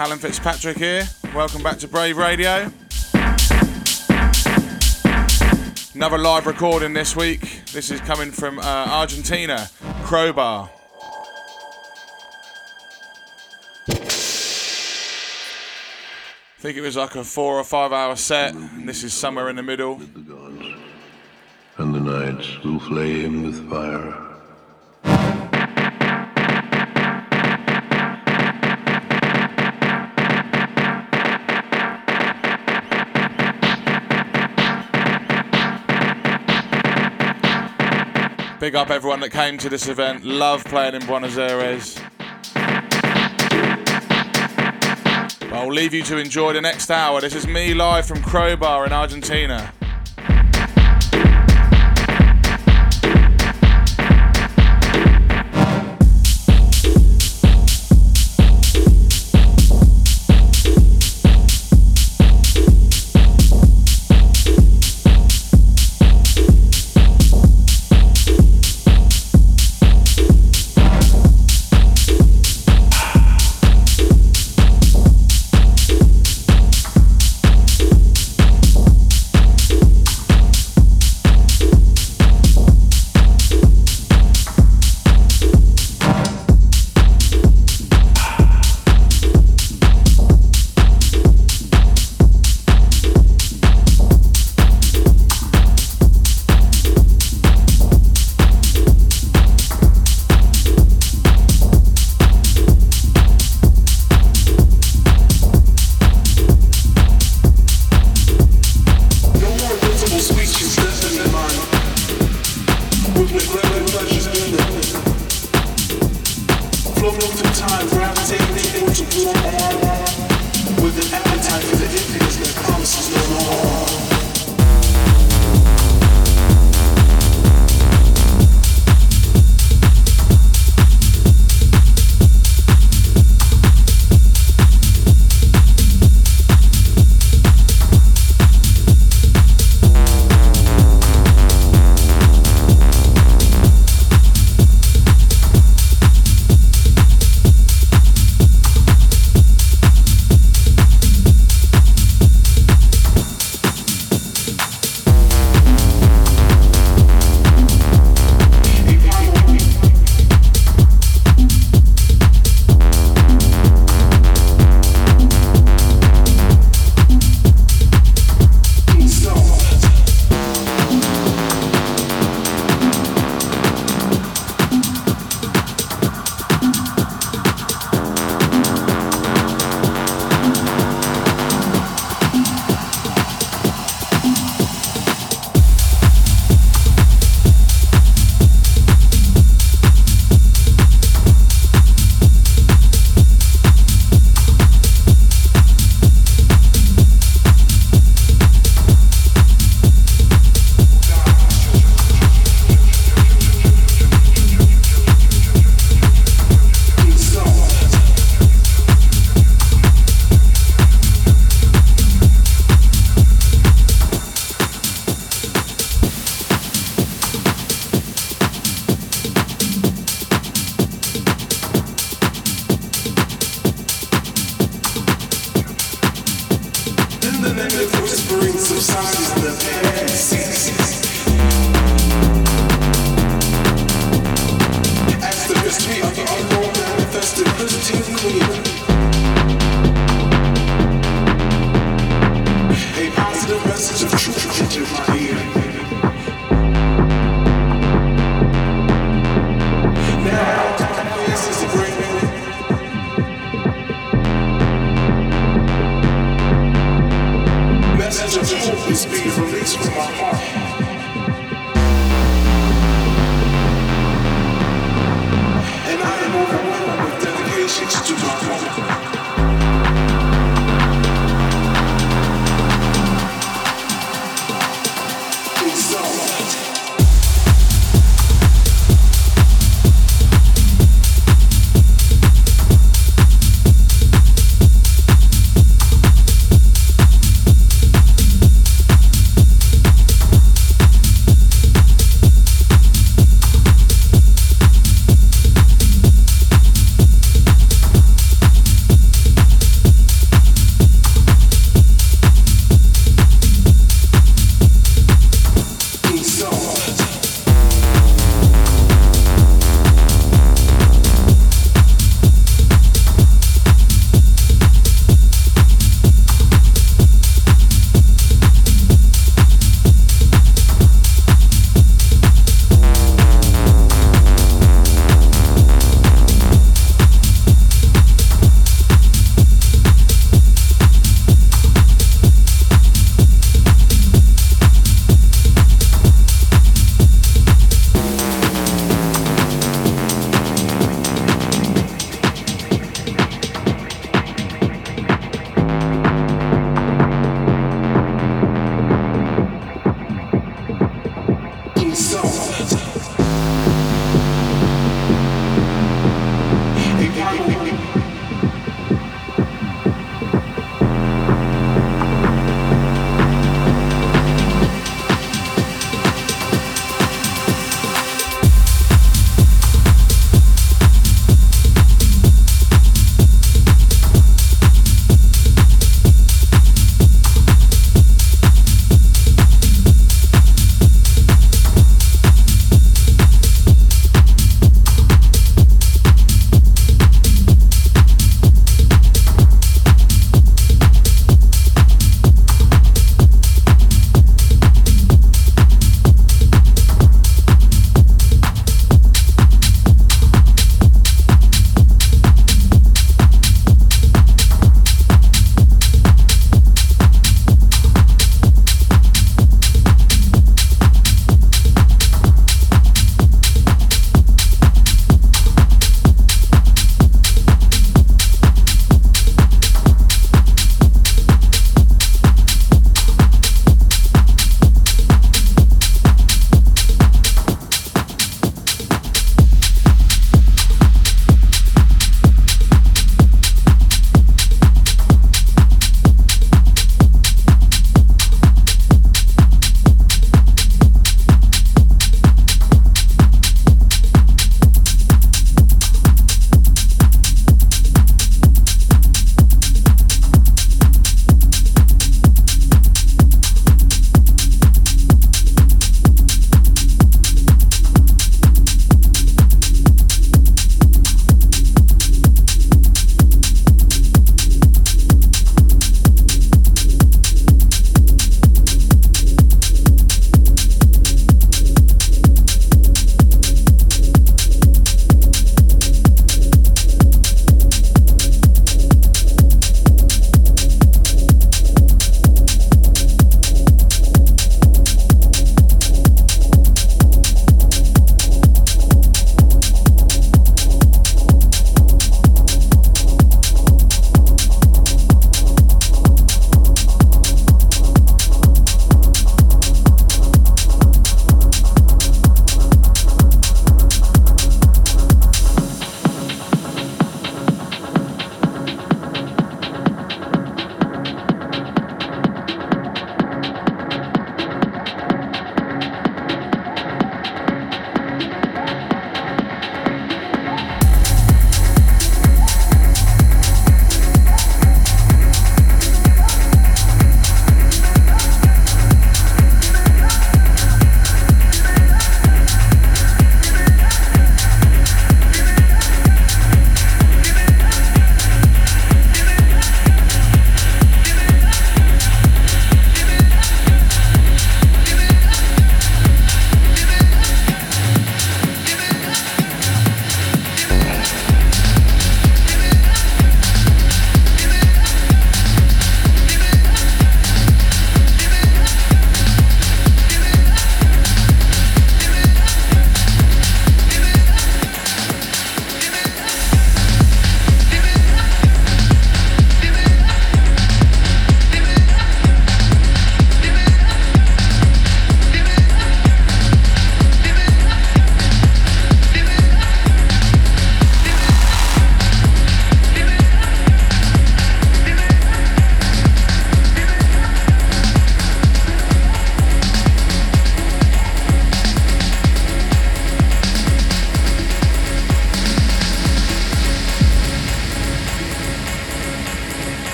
Alan Fitzpatrick here. Welcome back to Brave Radio. Another live recording this week. This is coming from uh, Argentina, Crobar. I think it was like a four or five hour set, and this is somewhere in the middle. And the nights will flame with fire. Big up everyone that came to this event. Love playing in Buenos Aires. I'll leave you to enjoy the next hour. This is me live from Crobar in Argentina. Floating time, gravitating with an appetite for the emptiness that promises no more.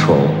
错。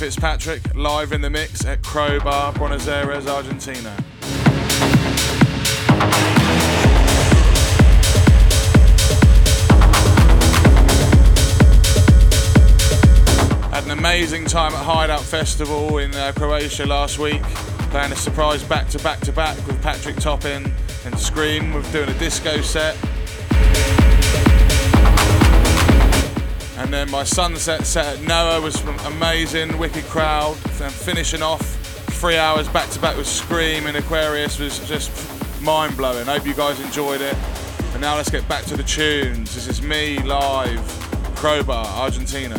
Fitzpatrick live in the mix at Crobar, Buenos Aires, Argentina. Had an amazing time at Hideout Festival in uh, Croatia last week, playing a surprise back to back to back with Patrick Topping and Skream. We're doing a disco set. And then my sunset set at Noa was amazing, wicked crowd. And finishing off three hours back to back with Skream in Aquarius was just mind blowing. Hope you guys enjoyed it. And now let's get back to the tunes. This is me live, Crobar, Argentina.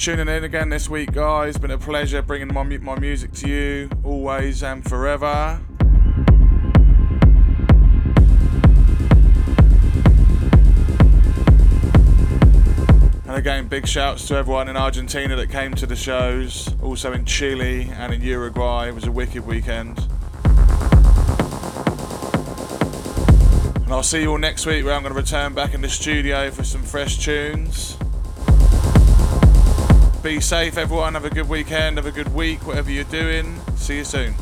Tuning in again this week, guys. Been a pleasure bringing my, my music to you, always and forever. And again, big shouts to everyone in Argentina that came to the shows, also in Chile and in Uruguay. It was a wicked weekend. And I'll see you all next week where I'm going to return back in the studio for some fresh tunes. Be safe, everyone. Have a good weekend. Have a good week, whatever you're doing. See you soon.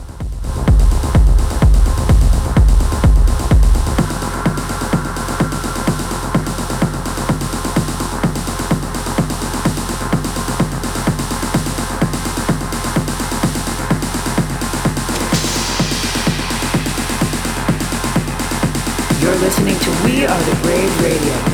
You're listening to We Are the Brave Radio